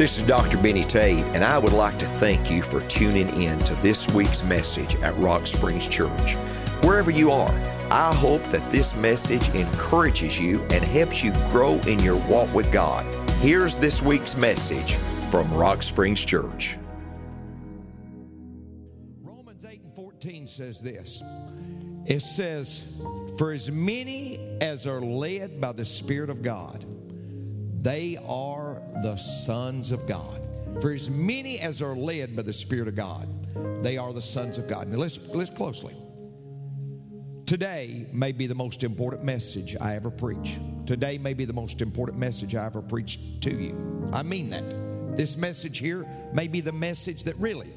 This is Dr. Benny Tate, and I would like to thank you for tuning in to this week's message at Rock Springs Church. Wherever you are, I hope that this message encourages you and helps you grow in your walk with God. Here's this week's message from Rock Springs Church. Romans 8 and 14 says this it says, For as many as are led by the Spirit of God, they are the sons of God. For as many as are led by the Spirit of God, they are the sons of God. Now listen, listen closely. Today may be the most important message I ever preach. Today may be the most important message I ever preached to you. I mean that. This message here may be the message that really,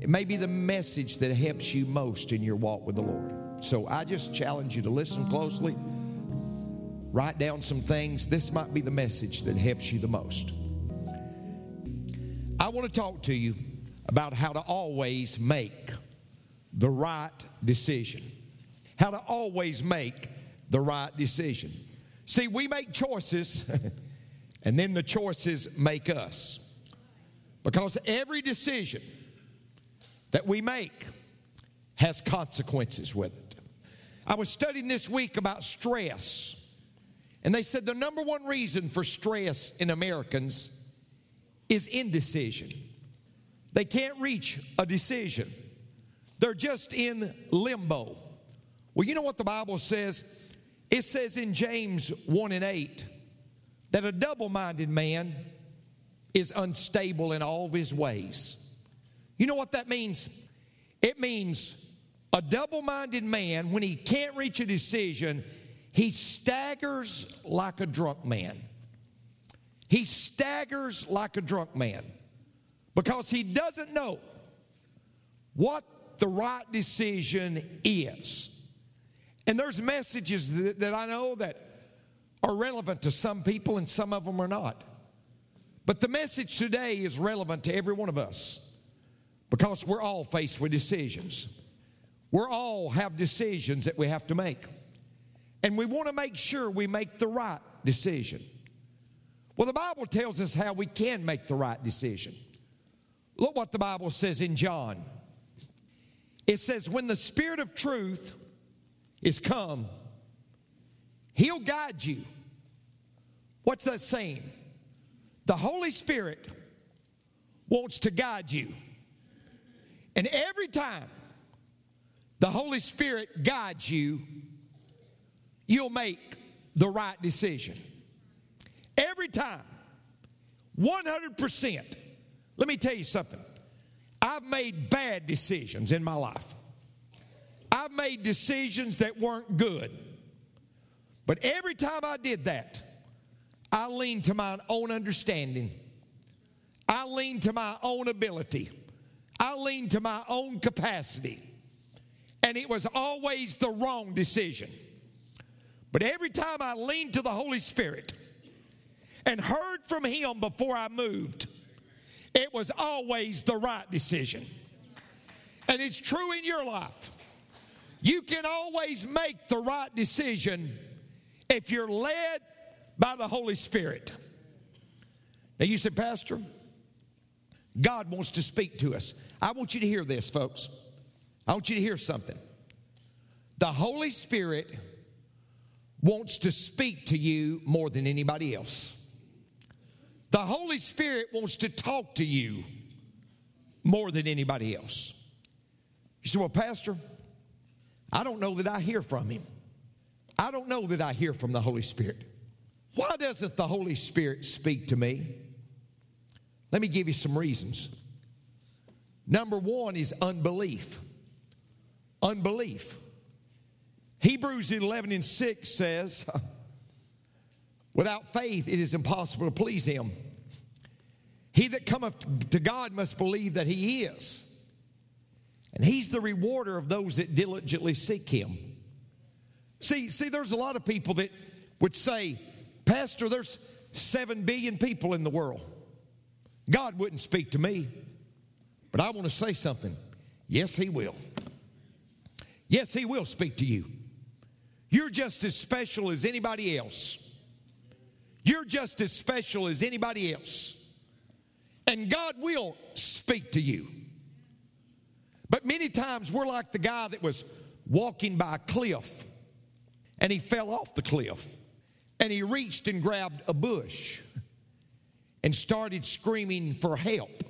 it may be the message that helps you most in your walk with the Lord. So I just challenge you to listen closely, write down some things. This might be the message that helps you the most. I want to talk to you about how to always make the right decision. How to always make the right decision. See, we make choices, and then the choices make us. Because every decision that we make has consequences with it. I was studying this week about stress, and they said the number one reason for stress in Americans is indecision. They can't reach a decision, they're just in limbo. Well, you know what the Bible says? It says in James 1 and 8 that a double minded man is unstable in all of his ways. You know what that means? It means a double minded man, when he can't reach a decision, he staggers like a drunk man. He staggers like a drunk man because he doesn't know what the right decision is. And there's messages that, that, I know that are relevant to some people and some of them are not. But the message today is relevant to every one of us because we're all faced with decisions. We're all have decisions that we have to make. And we want to make sure we make the right decision. Well, the Bible tells us how we can make the right decision. Look what the Bible says in John. It says, When the Spirit of truth is come, He'll guide you. What's that saying? The Holy Spirit wants to guide you. And every time the Holy Spirit guides you, you'll make the right decision. Every time. 100%. Let me tell you something. I've made bad decisions in my life. I've made decisions that weren't good. But every time I did that, I leaned to my own understanding. I leaned to my own ability. I leaned to my own capacity. And it was always the wrong decision. But every time I leaned to the Holy Spirit and heard from Him before I moved, it was always the right decision. And it's true in your life. You can always make the right decision if you're led by the Holy Spirit. Now, you said, Pastor, God wants to speak to us. I want you to hear this, folks. I want you to hear something. The Holy Spirit wants to speak to you more than anybody else. The Holy Spirit wants to talk to you more than anybody else. You say, Well, Pastor, I don't know that I hear from him. I don't know that I hear from the Holy Spirit. Why doesn't the Holy Spirit speak to me? Let me give you some reasons. Number one is unbelief. Unbelief. Hebrews 11 and 6 says, Without faith, it is impossible to please him. He that cometh to God must believe that he is. And he's the rewarder of those that diligently seek him. See, see, there's a lot of people that would say, Pastor, there's seven billion people in the world. God wouldn't speak to me. But I want to say something. Yes, He will. Yes, He will speak to you. You're just as special as anybody else. You're just as special as anybody else. And God will speak to you. But many times we're like the guy that was walking by a cliff and he fell off the cliff and he reached and grabbed a bush and started screaming for help.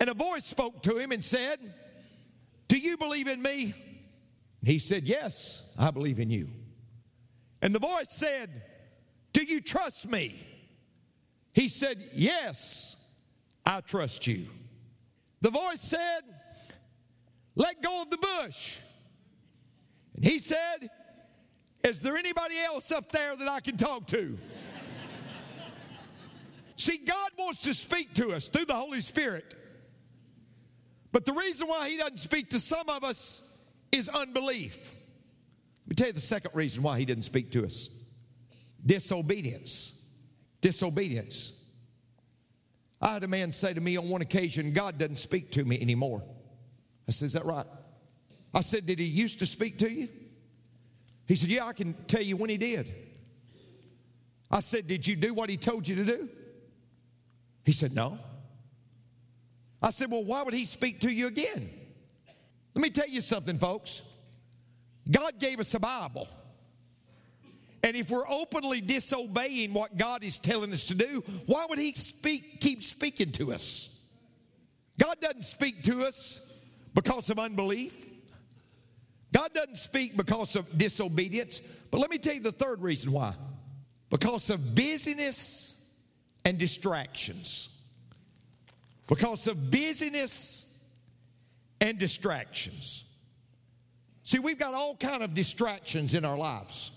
And a voice spoke to him and said, Do you believe in me? He said, Yes, I believe in you. And the voice said, Do you trust me? He said, Yes, I trust you. The voice said, Let go of the bush. And he said, Is there anybody else up there that I can talk to? See, God wants to speak to us through the Holy Spirit. But the reason why He doesn't speak to some of us is unbelief. Let me tell you the second reason why He didn't speak to us disobedience. Disobedience. I had a man say to me on one occasion, God doesn't speak to me anymore. I said, Is that right? I said, Did He used to speak to you? He said, Yeah, I can tell you when He did. I said, Did you do what He told you to do? He said, No. I said, Well, why would he speak to you again? Let me tell you something, folks. God gave us a Bible. And if we're openly disobeying what God is telling us to do, why would He speak, keep speaking to us? God doesn't speak to us because of unbelief. God doesn't speak because of disobedience. But let me tell you the third reason why because of busyness and distractions. Because of busyness and distractions. See, we've got all kind of distractions in our lives.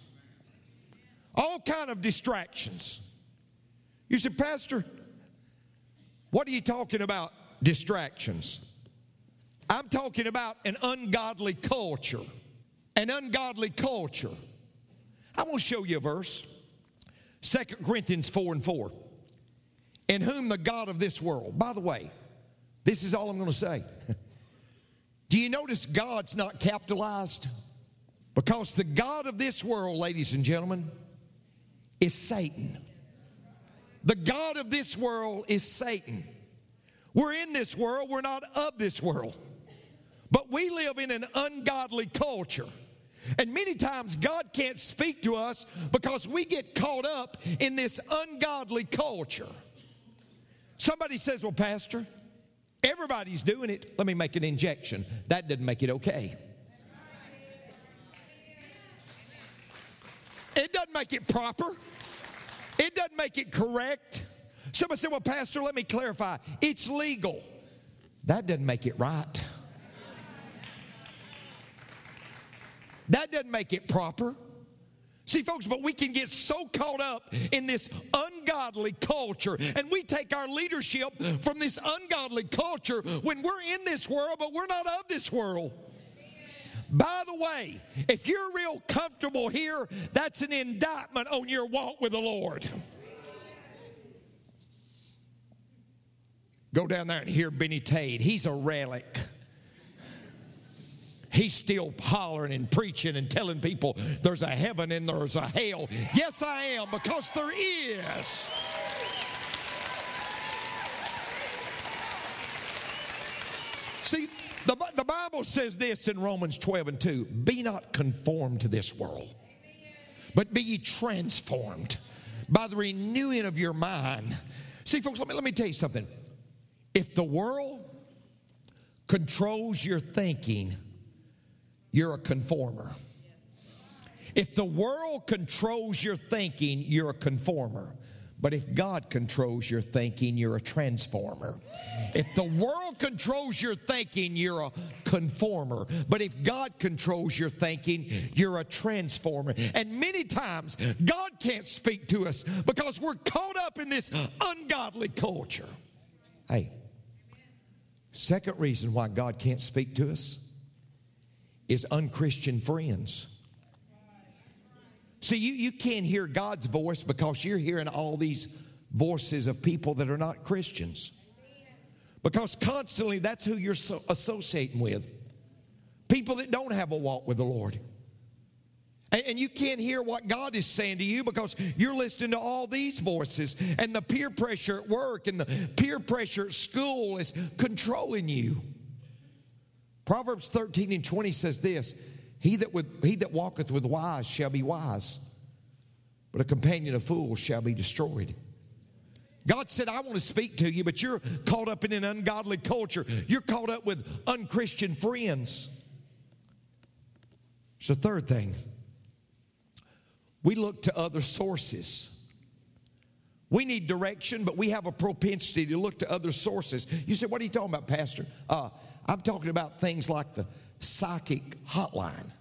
All kind of distractions. You say, Pastor, what are you talking about distractions? I'm talking about an ungodly culture. An ungodly culture. I want to show you a verse. 2 Corinthians 4 and 4 in whom the God of this world, by the way, this is all I'm going to say. Do you notice God's not capitalized? Because the God of this world, ladies and gentlemen, is Satan. The God of this world is Satan. We're in this world, we're not of this world. But we live in an ungodly culture. And many times God can't speak to us because we get caught up in this ungodly culture. Somebody says, Well, Pastor, everybody's doing it. Let me make an injection. That doesn't make it okay. It doesn't make it proper. It doesn't make it correct. Somebody said, Well, Pastor, let me clarify. It's legal. That doesn't make it right. That doesn't make it proper. See, folks, but we can get so caught up in this ungodly culture, and we take our leadership from this ungodly culture when we're in this world, but we're not of this world. By the way, if you're real comfortable here, that's an indictment on your walk with the Lord. Go down there and hear Benny Tate. He's a relic he's still hollering and preaching and telling people there's a heaven and there's a hell. Yes, I am, because there is. See, the, the Bible says this in Romans 12 and 2 Be not conformed to this world, but be ye transformed by the renewing of your mind. See, folks, let me, let me tell you something. If the world controls your thinking, you're a conformer. If the world controls your thinking, you're a conformer. But if God controls your thinking, you're a transformer. If the world controls your thinking, you're a conformer. But if God controls your thinking, you're a transformer. And many times, God can't speak to us because we're caught up in this ungodly culture. Hey, second reason why God can't speak to us is unchristian friends. See, you, you can't hear God's voice because you're hearing all these voices of people that are not Christians. Because constantly that's who you're so associating with. People that don't have a walk with the Lord. And you can't hear what God is saying to you because you're listening to all these voices, and the peer pressure at work and the peer pressure at school is controlling you. Proverbs 13 and 20 says this He that, with, he that walketh with wise shall be wise, but a companion of fools shall be destroyed. God said, I want to speak to you, but you're caught up in an ungodly culture. You're caught up with unchristian friends. It's the third thing. We look to other sources. We need direction, but we have a propensity to look to other sources. You say, What are you talking about, Pastor? Uh, I'm talking about things like the psychic hotline.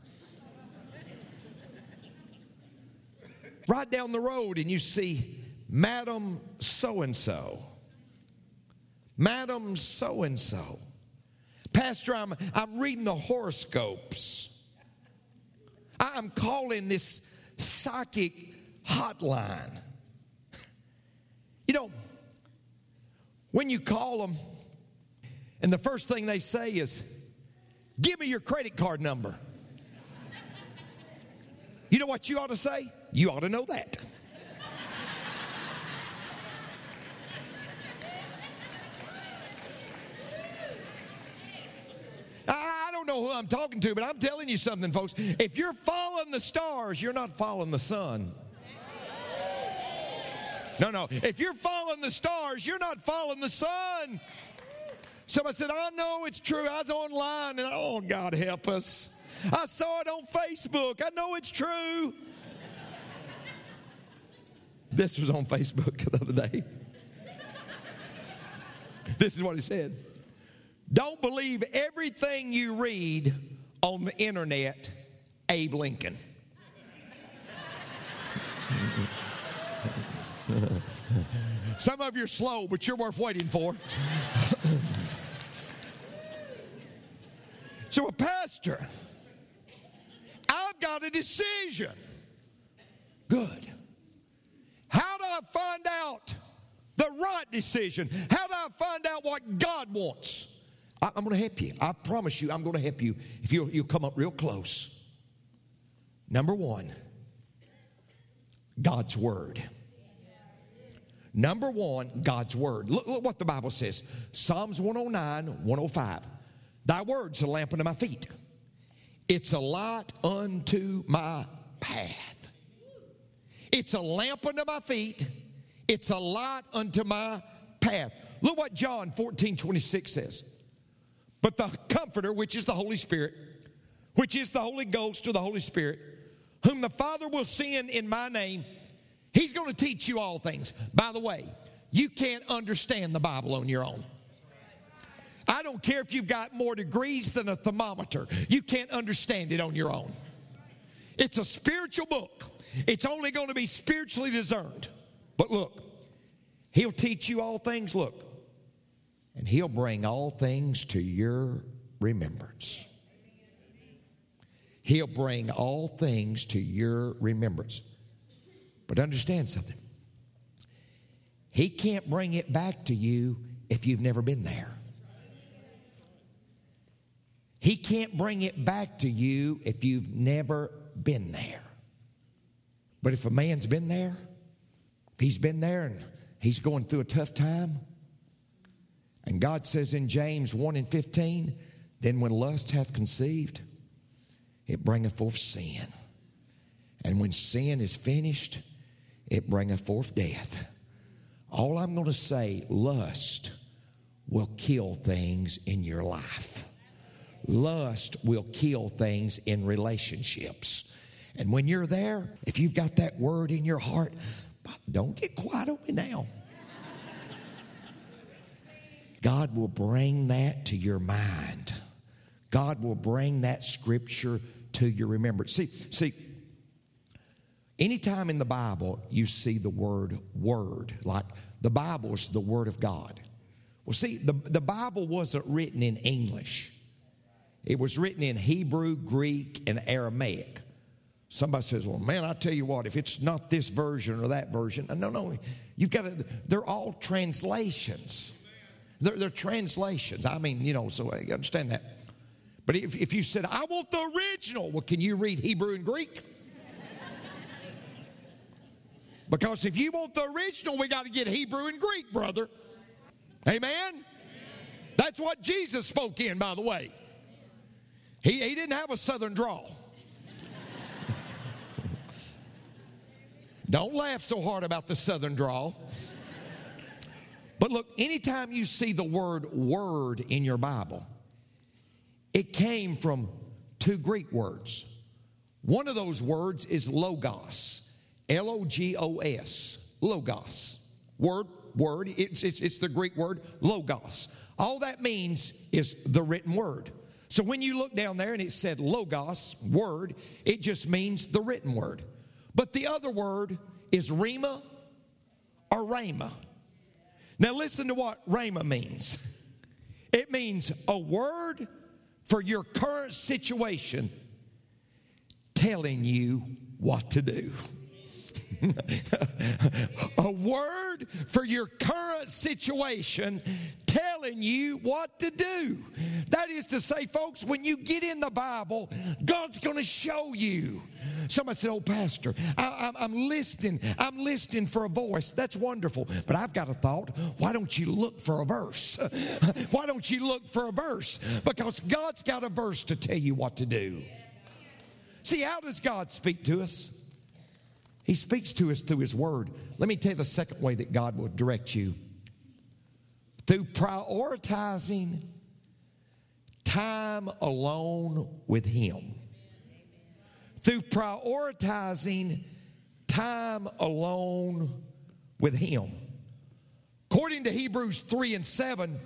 right down the road, and you see Madam so and so. Madam so and so. Pastor, I'm, I'm reading the horoscopes. I'm calling this psychic hotline. You know, when you call them, and the first thing they say is, Give me your credit card number. You know what you ought to say? You ought to know that. I don't know who I'm talking to, but I'm telling you something, folks. If you're following the stars, you're not following the sun. No, no. If you're following the stars, you're not following the sun. Somebody said, I know it's true. I was online and oh, God help us. I saw it on Facebook. I know it's true. this was on Facebook the other day. this is what he said. Don't believe everything you read on the internet, Abe Lincoln. Some of you are slow, but you're worth waiting for. So, a pastor, I've got a decision. Good. How do I find out the right decision? How do I find out what God wants? I, am going to help you. I promise you, I'm going to help you if you you come up real close. Number one, God's Word. Number one, God's Word. Look, look what the Bible says Psalms 109, 105. Thy word's a lamp unto my feet, it's a light unto my path. It's a lamp unto my feet, it's a light unto my path. Look what John 14, 26 says. But the Comforter, which is the Holy Spirit, which is the Holy Ghost or the Holy Spirit, whom the Father will send in my name, He's going to teach you all things. By the way, you can't understand the Bible on your own. I don't care if you've got more degrees than a thermometer, you can't understand it on your own. It's a spiritual book, it's only going to be spiritually discerned. But look, He'll teach you all things. Look, and he'll bring all things to your remembrance. He'll bring all things to your remembrance. But understand something. He can't bring it back to you if you've never been there. He can't bring it back to you if you've never been there. But if a man's been there, if he's been there and he's going through a tough time, and God says in James 1 and 15, then when lust hath conceived, it bringeth forth sin. And when sin is finished, it bringeth forth death. All I'm going to say, lust will kill things in your life. Lust will kill things in relationships. And when you're there, if you've got that word in your heart, don't get quiet on me now. God will bring that to your mind. God will bring that scripture to your remembrance. See, see, anytime in the Bible you see the word word, like the Bible is the word of God. Well, see, the, the Bible wasn't written in English. It was written in Hebrew, Greek, and Aramaic. Somebody says, Well, man, I tell you what, if it's not this version or that version, no, no, you've got to, they're all translations. They're, they're translations. I mean, you know, so you understand that. But if, if you said, I want the original, well, can you read Hebrew and Greek? Because if you want the original, we got to get Hebrew and Greek, brother. Amen? That's what Jesus spoke in, by the way. He, he didn't have a southern drawl. Don't laugh so hard about the southern drawl. But look, anytime you see the word word in your Bible, it came from two Greek words. One of those words is logos, L O G O S, logos. Word, word, it's, it's, it's the Greek word logos. All that means is the written word. So when you look down there and it said logos, word, it just means the written word. But the other word is rhema or rhema. Now, listen to what Rhema means it means a word for your current situation telling you what to do. a word for your current situation telling you what to do. That is to say, folks, when you get in the Bible, God's going to show you. Somebody said, Oh, Pastor, I, am listening. I'm listening for a voice. That's wonderful. But I've got a thought. Why don't you look for a verse? Why don't you look for a verse? Because God's got a verse to tell you what to do. See, how does God speak to us? He speaks to us through His Word. Let me tell you the second way that God will direct you through prioritizing time alone with Him. Through prioritizing time alone with Him. According to Hebrews 3 and 7,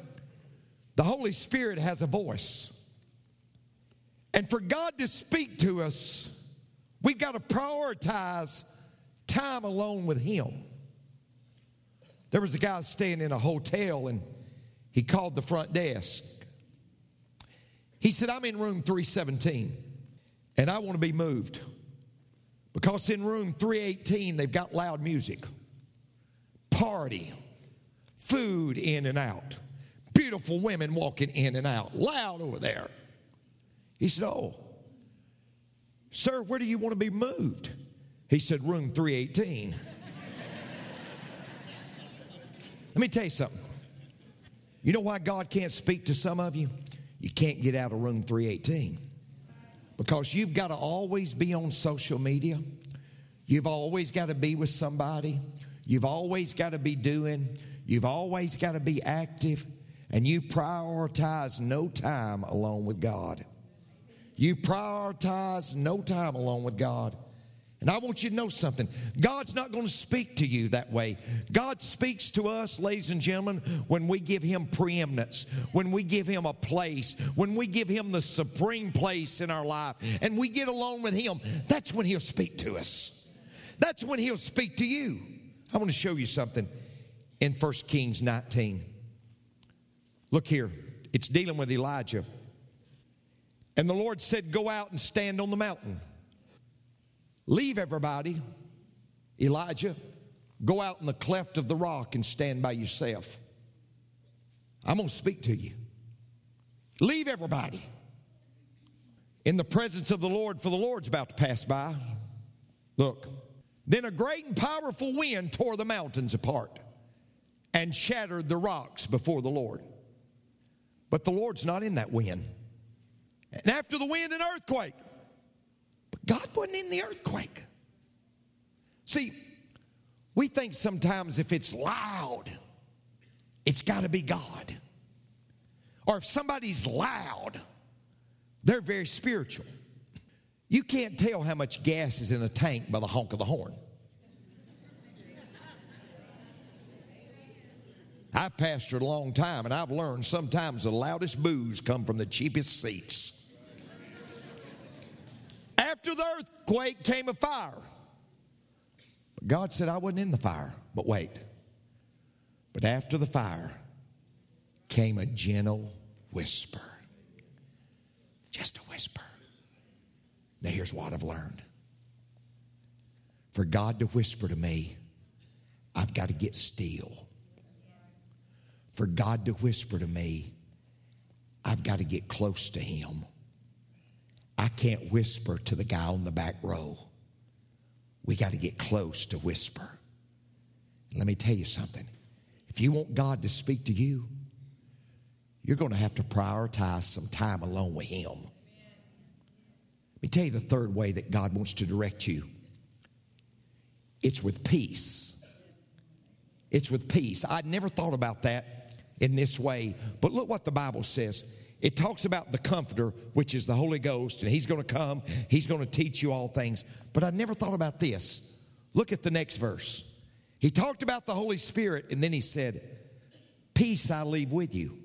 the Holy Spirit has a voice. And for God to speak to us, we've got to prioritize time alone with Him. There was a guy staying in a hotel and he called the front desk. He said, I'm in room 317 and I want to be moved because in room 318 they've got loud music, party, food in and out, beautiful women walking in and out, loud over there. He said, Oh, sir, where do you want to be moved? He said, Room 318. Let me tell you something. You know why God can't speak to some of you? You can't get out of room 318 because you've got to always be on social media. You've always got to be with somebody. You've always got to be doing. You've always got to be active. And you prioritize no time alone with God. You prioritize no time alone with God. And I want you to know something. God's not going to speak to you that way. God speaks to us, ladies and gentlemen, when we give Him preeminence, when we give Him a place, when we give Him the supreme place in our life, and we get alone with Him. That's when He'll speak to us. That's when He'll speak to you. I want to show you something in 1 Kings 19. Look here, it's dealing with Elijah. And the Lord said, Go out and stand on the mountain. Leave everybody, Elijah, go out in the cleft of the rock and stand by yourself. I'm going to speak to you. Leave everybody in the presence of the Lord, for the Lord's about to pass by. Look, then a great and powerful wind tore the mountains apart and shattered the rocks before the Lord. But the Lord's not in that wind. And after the wind, an earthquake. God wasn't in the earthquake. See, we think sometimes if it's loud, it's got to be God. Or if somebody's loud, they're very spiritual. You can't tell how much gas is in a tank by the honk of the horn. I've pastored a long time and I've learned sometimes the loudest boos come from the cheapest seats. After the earthquake came a fire. But God said, I wasn't in the fire. But wait. But after the fire came a gentle whisper. Just a whisper. Now, here's what I've learned for God to whisper to me, I've got to get still. For God to whisper to me, I've got to get close to Him. I can't whisper to the guy on the back row. We got to get close to whisper. Let me tell you something. If you want God to speak to you, you're going to have to prioritize some time alone with Him. Let me tell you the third way that God wants to direct you it's with peace. It's with peace. I'd never thought about that in this way, but look what the Bible says. It talks about the Comforter, which is the Holy Ghost, and He's going to come, He's going to teach you all things. But I never thought about this. Look at the next verse. He talked about the Holy Spirit, and then He said, Peace I leave with you,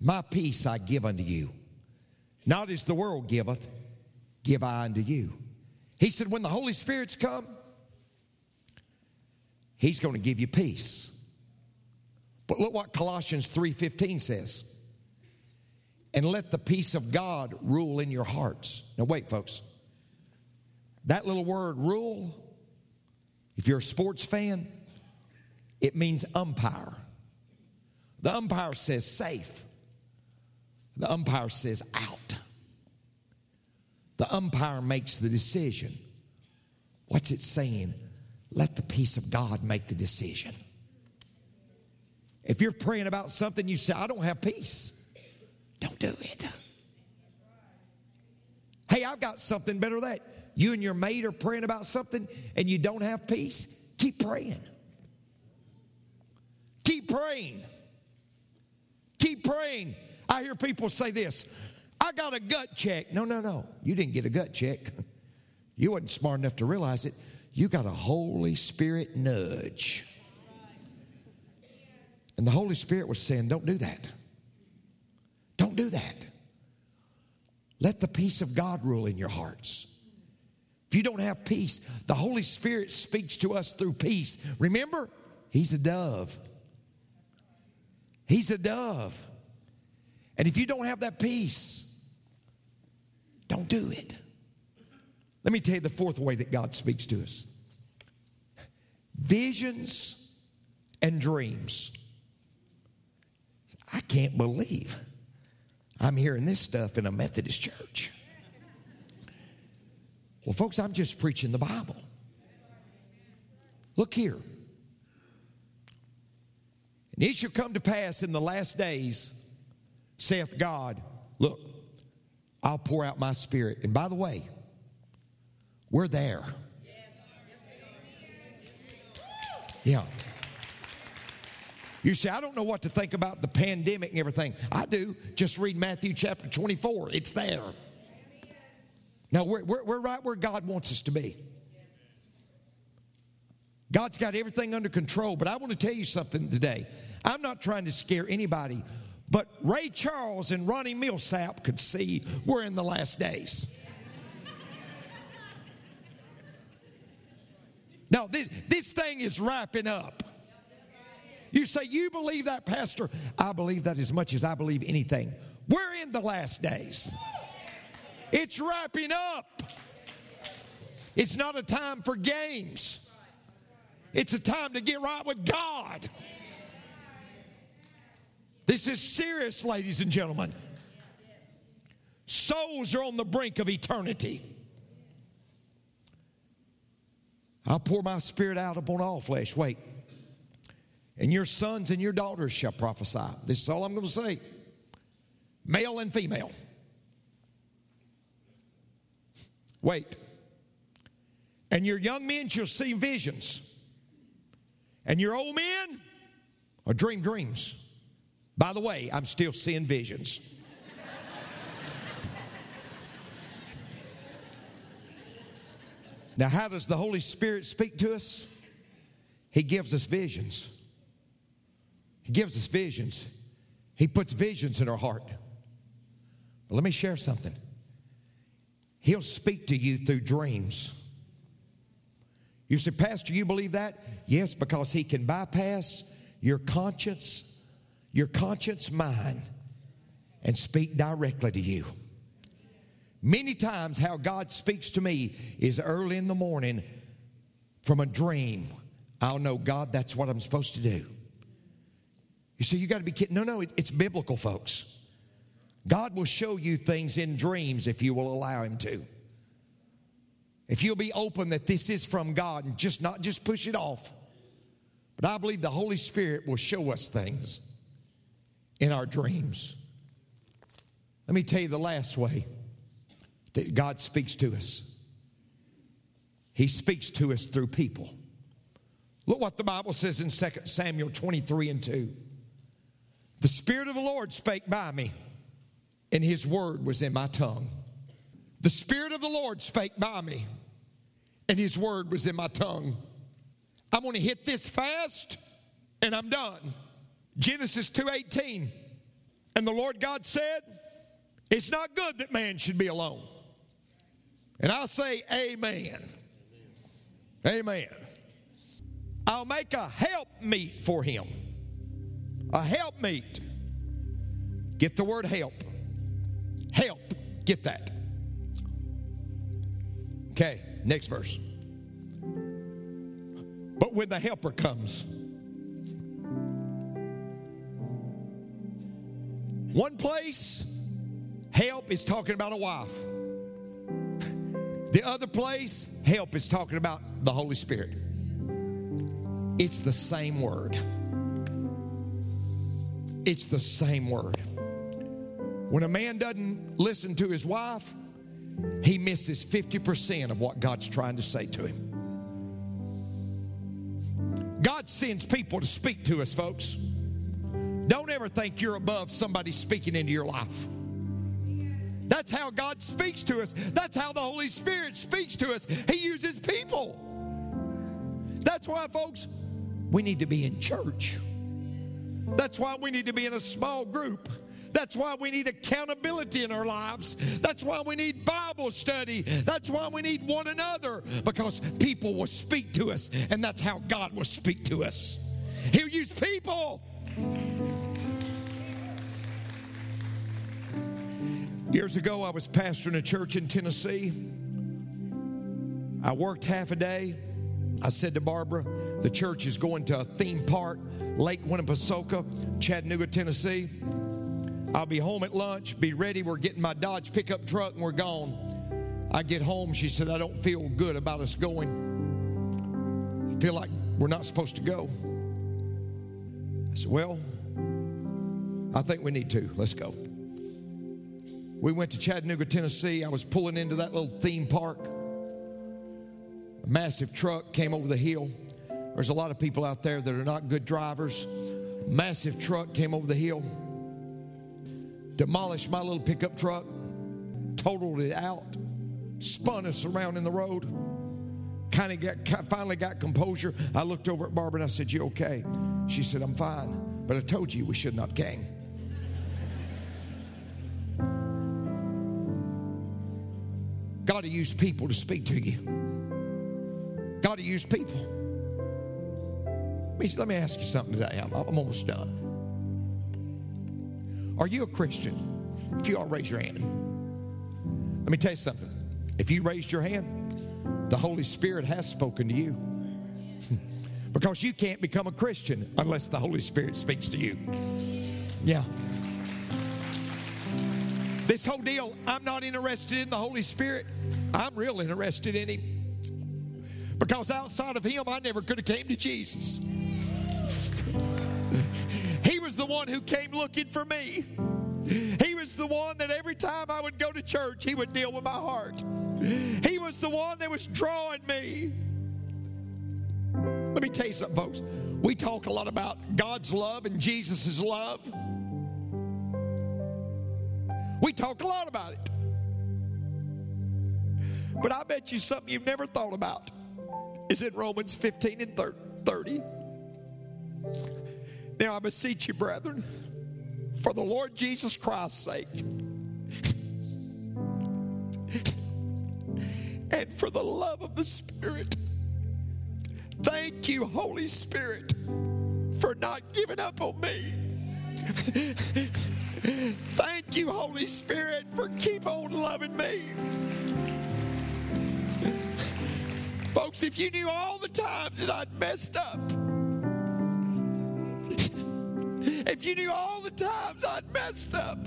my peace I give unto you. Not as the world giveth, give I unto you. He said, When the Holy Spirit's come, He's going to give you peace. But look what Colossians 3:15 says. And let the peace of God rule in your hearts. Now wait, folks. That little word rule, if you're a sports fan, it means umpire. The umpire says safe. The umpire says out. The umpire makes the decision. What's it saying? Let the peace of God make the decision. If you're praying about something, you say, I don't have peace, don't do it. Hey, I've got something better than that. You and your mate are praying about something and you don't have peace, keep praying. Keep praying. Keep praying. I hear people say this I got a gut check. No, no, no. You didn't get a gut check. You wasn't smart enough to realize it. You got a Holy Spirit nudge. And the Holy Spirit was saying, Don't do that. Do that. Let the peace of God rule in your hearts. If you don't have peace, the Holy Spirit speaks to us through peace. Remember, He's a dove. He's a dove. And if you don't have that peace, don't do it. Let me tell you the fourth way that God speaks to us visions and dreams. I can't believe I'm hearing this stuff in a Methodist church. Well, folks, I'm just preaching the Bible. Look here. And it shall come to pass in the last days, saith God, look, I'll pour out my spirit. And by the way, we're there. Yeah. You say, I don't know what to think about the pandemic and everything. I do. Just read Matthew chapter 24, it's there. Now, we're, we're, we're right where God wants us to be. God's got everything under control, but I want to tell you something today. I'm not trying to scare anybody, but Ray Charles and Ronnie Milsap could see we're in the last days. Now, this, this thing is wrapping up. You say, You believe that, Pastor? I believe that as much as I believe anything. We're in the last days, it's wrapping up. It's not a time for games, it's a time to get right with God. This is serious, ladies and gentlemen. Souls are on the brink of eternity. I'll pour my spirit out upon all flesh. Wait. And your sons and your daughters shall prophesy. This is all I'm going to say male and female. Wait. And your young men shall see visions. And your old men will dream dreams. By the way, I'm still seeing visions. Now, how does the Holy Spirit speak to us? He gives us visions. He gives us visions. He puts visions in our heart. But let me share something. He'll speak to you through dreams. You say, Pastor, you believe that? Yes, because he can bypass your conscience, your conscience mind, and speak directly to you. Many times, how God speaks to me is early in the morning from a dream. I'll know, God, that's what I'm supposed to do. You see, you got to be kidding. No, no, it, it's biblical, folks. God will show you things in dreams if you will allow Him to. If you'll be open that this is from God and just not just push it off. But I believe the Holy Spirit will show us things in our dreams. Let me tell you the last way that God speaks to us. He speaks to us through people. Look what the Bible says in 2 Samuel 23 and 2. The Spirit of the Lord spake by me, and his word was in my tongue. The Spirit of the Lord spake by me, and his word was in my tongue. I'm going to hit this fast, and I'm done. Genesis 2:18. And the Lord God said, It's not good that man should be alone. And I'll say, Amen. Amen. I'll make a help meet for him. A help meet. Get the word help. Help. Get that. Okay, next verse. But when the helper comes, one place, help is talking about a wife. The other place, help is talking about the Holy Spirit. It's the same word. It's the same word. When a man doesn't listen to his wife, he misses 50% of what God's trying to say to him. God sends people to speak to us, folks. Don't ever think you're above somebody speaking into your life. That's how God speaks to us. That's how the Holy Spirit speaks to us. He uses people. That's why, folks, we need to be in church. That's why we need to be in a small group. That's why we need accountability in our lives. That's why we need Bible study. That's why we need one another because people will speak to us, and that's how God will speak to us. He'll use people. Years ago, I was pastoring a church in Tennessee. I worked half a day. I said to Barbara, the church is going to a theme park, Lake Winnepesaukah, Chattanooga, Tennessee. I'll be home at lunch, be ready. We're getting my Dodge pickup truck and we're gone. I get home, she said, I don't feel good about us going. I feel like we're not supposed to go. I said, Well, I think we need to. Let's go. We went to Chattanooga, Tennessee. I was pulling into that little theme park. A massive truck came over the hill. There's a lot of people out there that are not good drivers. Massive truck came over the hill, demolished my little pickup truck, totaled it out, spun us around in the road. Kind of got finally got composure. I looked over at Barbara and I said, "You okay?" She said, "I'm fine." But I told you we should not came. God to use people to speak to you. To use people. Let me, let me ask you something today. I'm, I'm almost done. Are you a Christian? If you are, raise your hand. Let me tell you something. If you raised your hand, the Holy Spirit has spoken to you. because you can't become a Christian unless the Holy Spirit speaks to you. Yeah. This whole deal, I'm not interested in the Holy Spirit. I'm real interested in Him. Because outside of Him, I never could have came to Jesus. he was the one who came looking for me. He was the one that every time I would go to church, He would deal with my heart. He was the one that was drawing me. Let me tell you something, folks. We talk a lot about God's love and Jesus' love. We talk a lot about it. But I bet you something you've never thought about is in Romans 15 and 30. Now I beseech you, brethren, for the Lord Jesus Christ's sake, and for the love of the Spirit, thank you, Holy Spirit, for not giving up on me. Thank you, Holy Spirit, for keep on loving me. Folks, if you knew all the times that I'd messed up, if you knew all the times I'd messed up,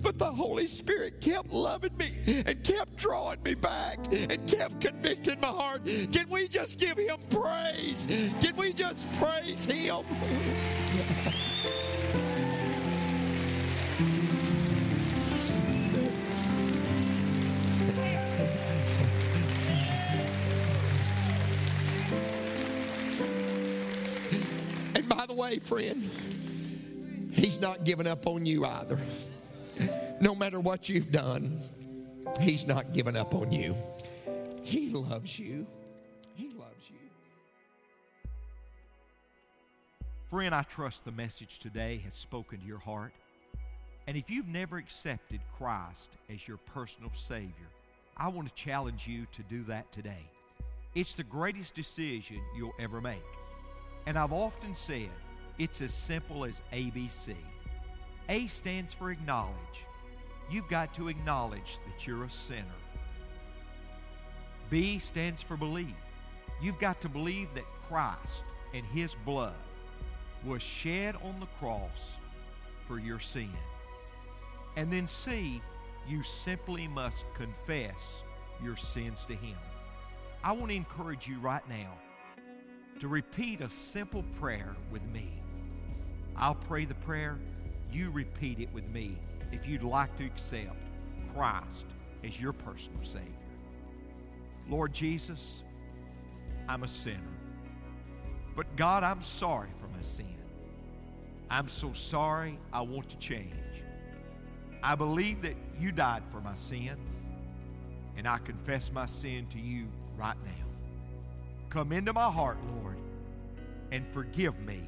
but the Holy Spirit kept loving me. and kept drawing me back and kept convicting my heart. Can we just give him praise? Can we just praise him? Way, friend, he's not giving up on you either. No matter what you've done, he's not giving up on you. He loves you. He loves you. Friend, I trust the message today has spoken to your heart. And if you've never accepted Christ as your personal Savior, I want to challenge you to do that today. It's the greatest decision you'll ever make. And I've often said it's as simple as ABC. A stands for acknowledge. You've got to acknowledge that you're a sinner. B stands for believe. You've got to believe that Christ and His blood was shed on the cross for your sin. And then C, you simply must confess your sins to Him. I want to encourage you right now to repeat a simple prayer with me. I'll pray the prayer, you repeat it with me if you'd like to accept Christ as your personal Savior. Lord Jesus, I'm a sinner. But God, I'm sorry for my sin. I'm so sorry I want to change. I believe that you died for my sin, and I confess my sin to you right now. Come into my heart, Lord, and forgive me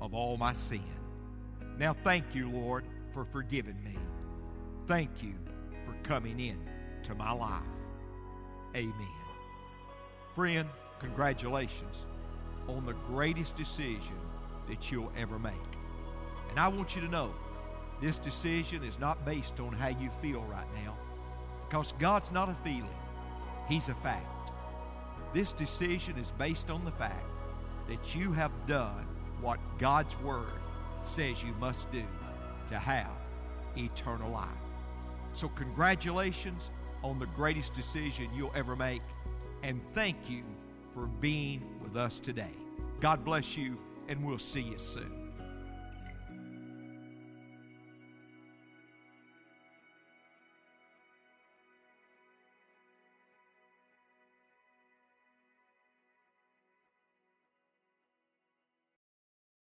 of all my sin. Now, thank you, Lord, for forgiving me. Thank you for coming in to my life. Amen. Friend, congratulations on the greatest decision that you'll ever make. And I want you to know this decision is not based on how you feel right now because God's not a feeling, He's a fact. This decision is based on the fact that you have done what God's Word says you must do to have eternal life. So, congratulations on the greatest decision you'll ever make, and thank you for being with us today. God bless you, and we'll see you soon.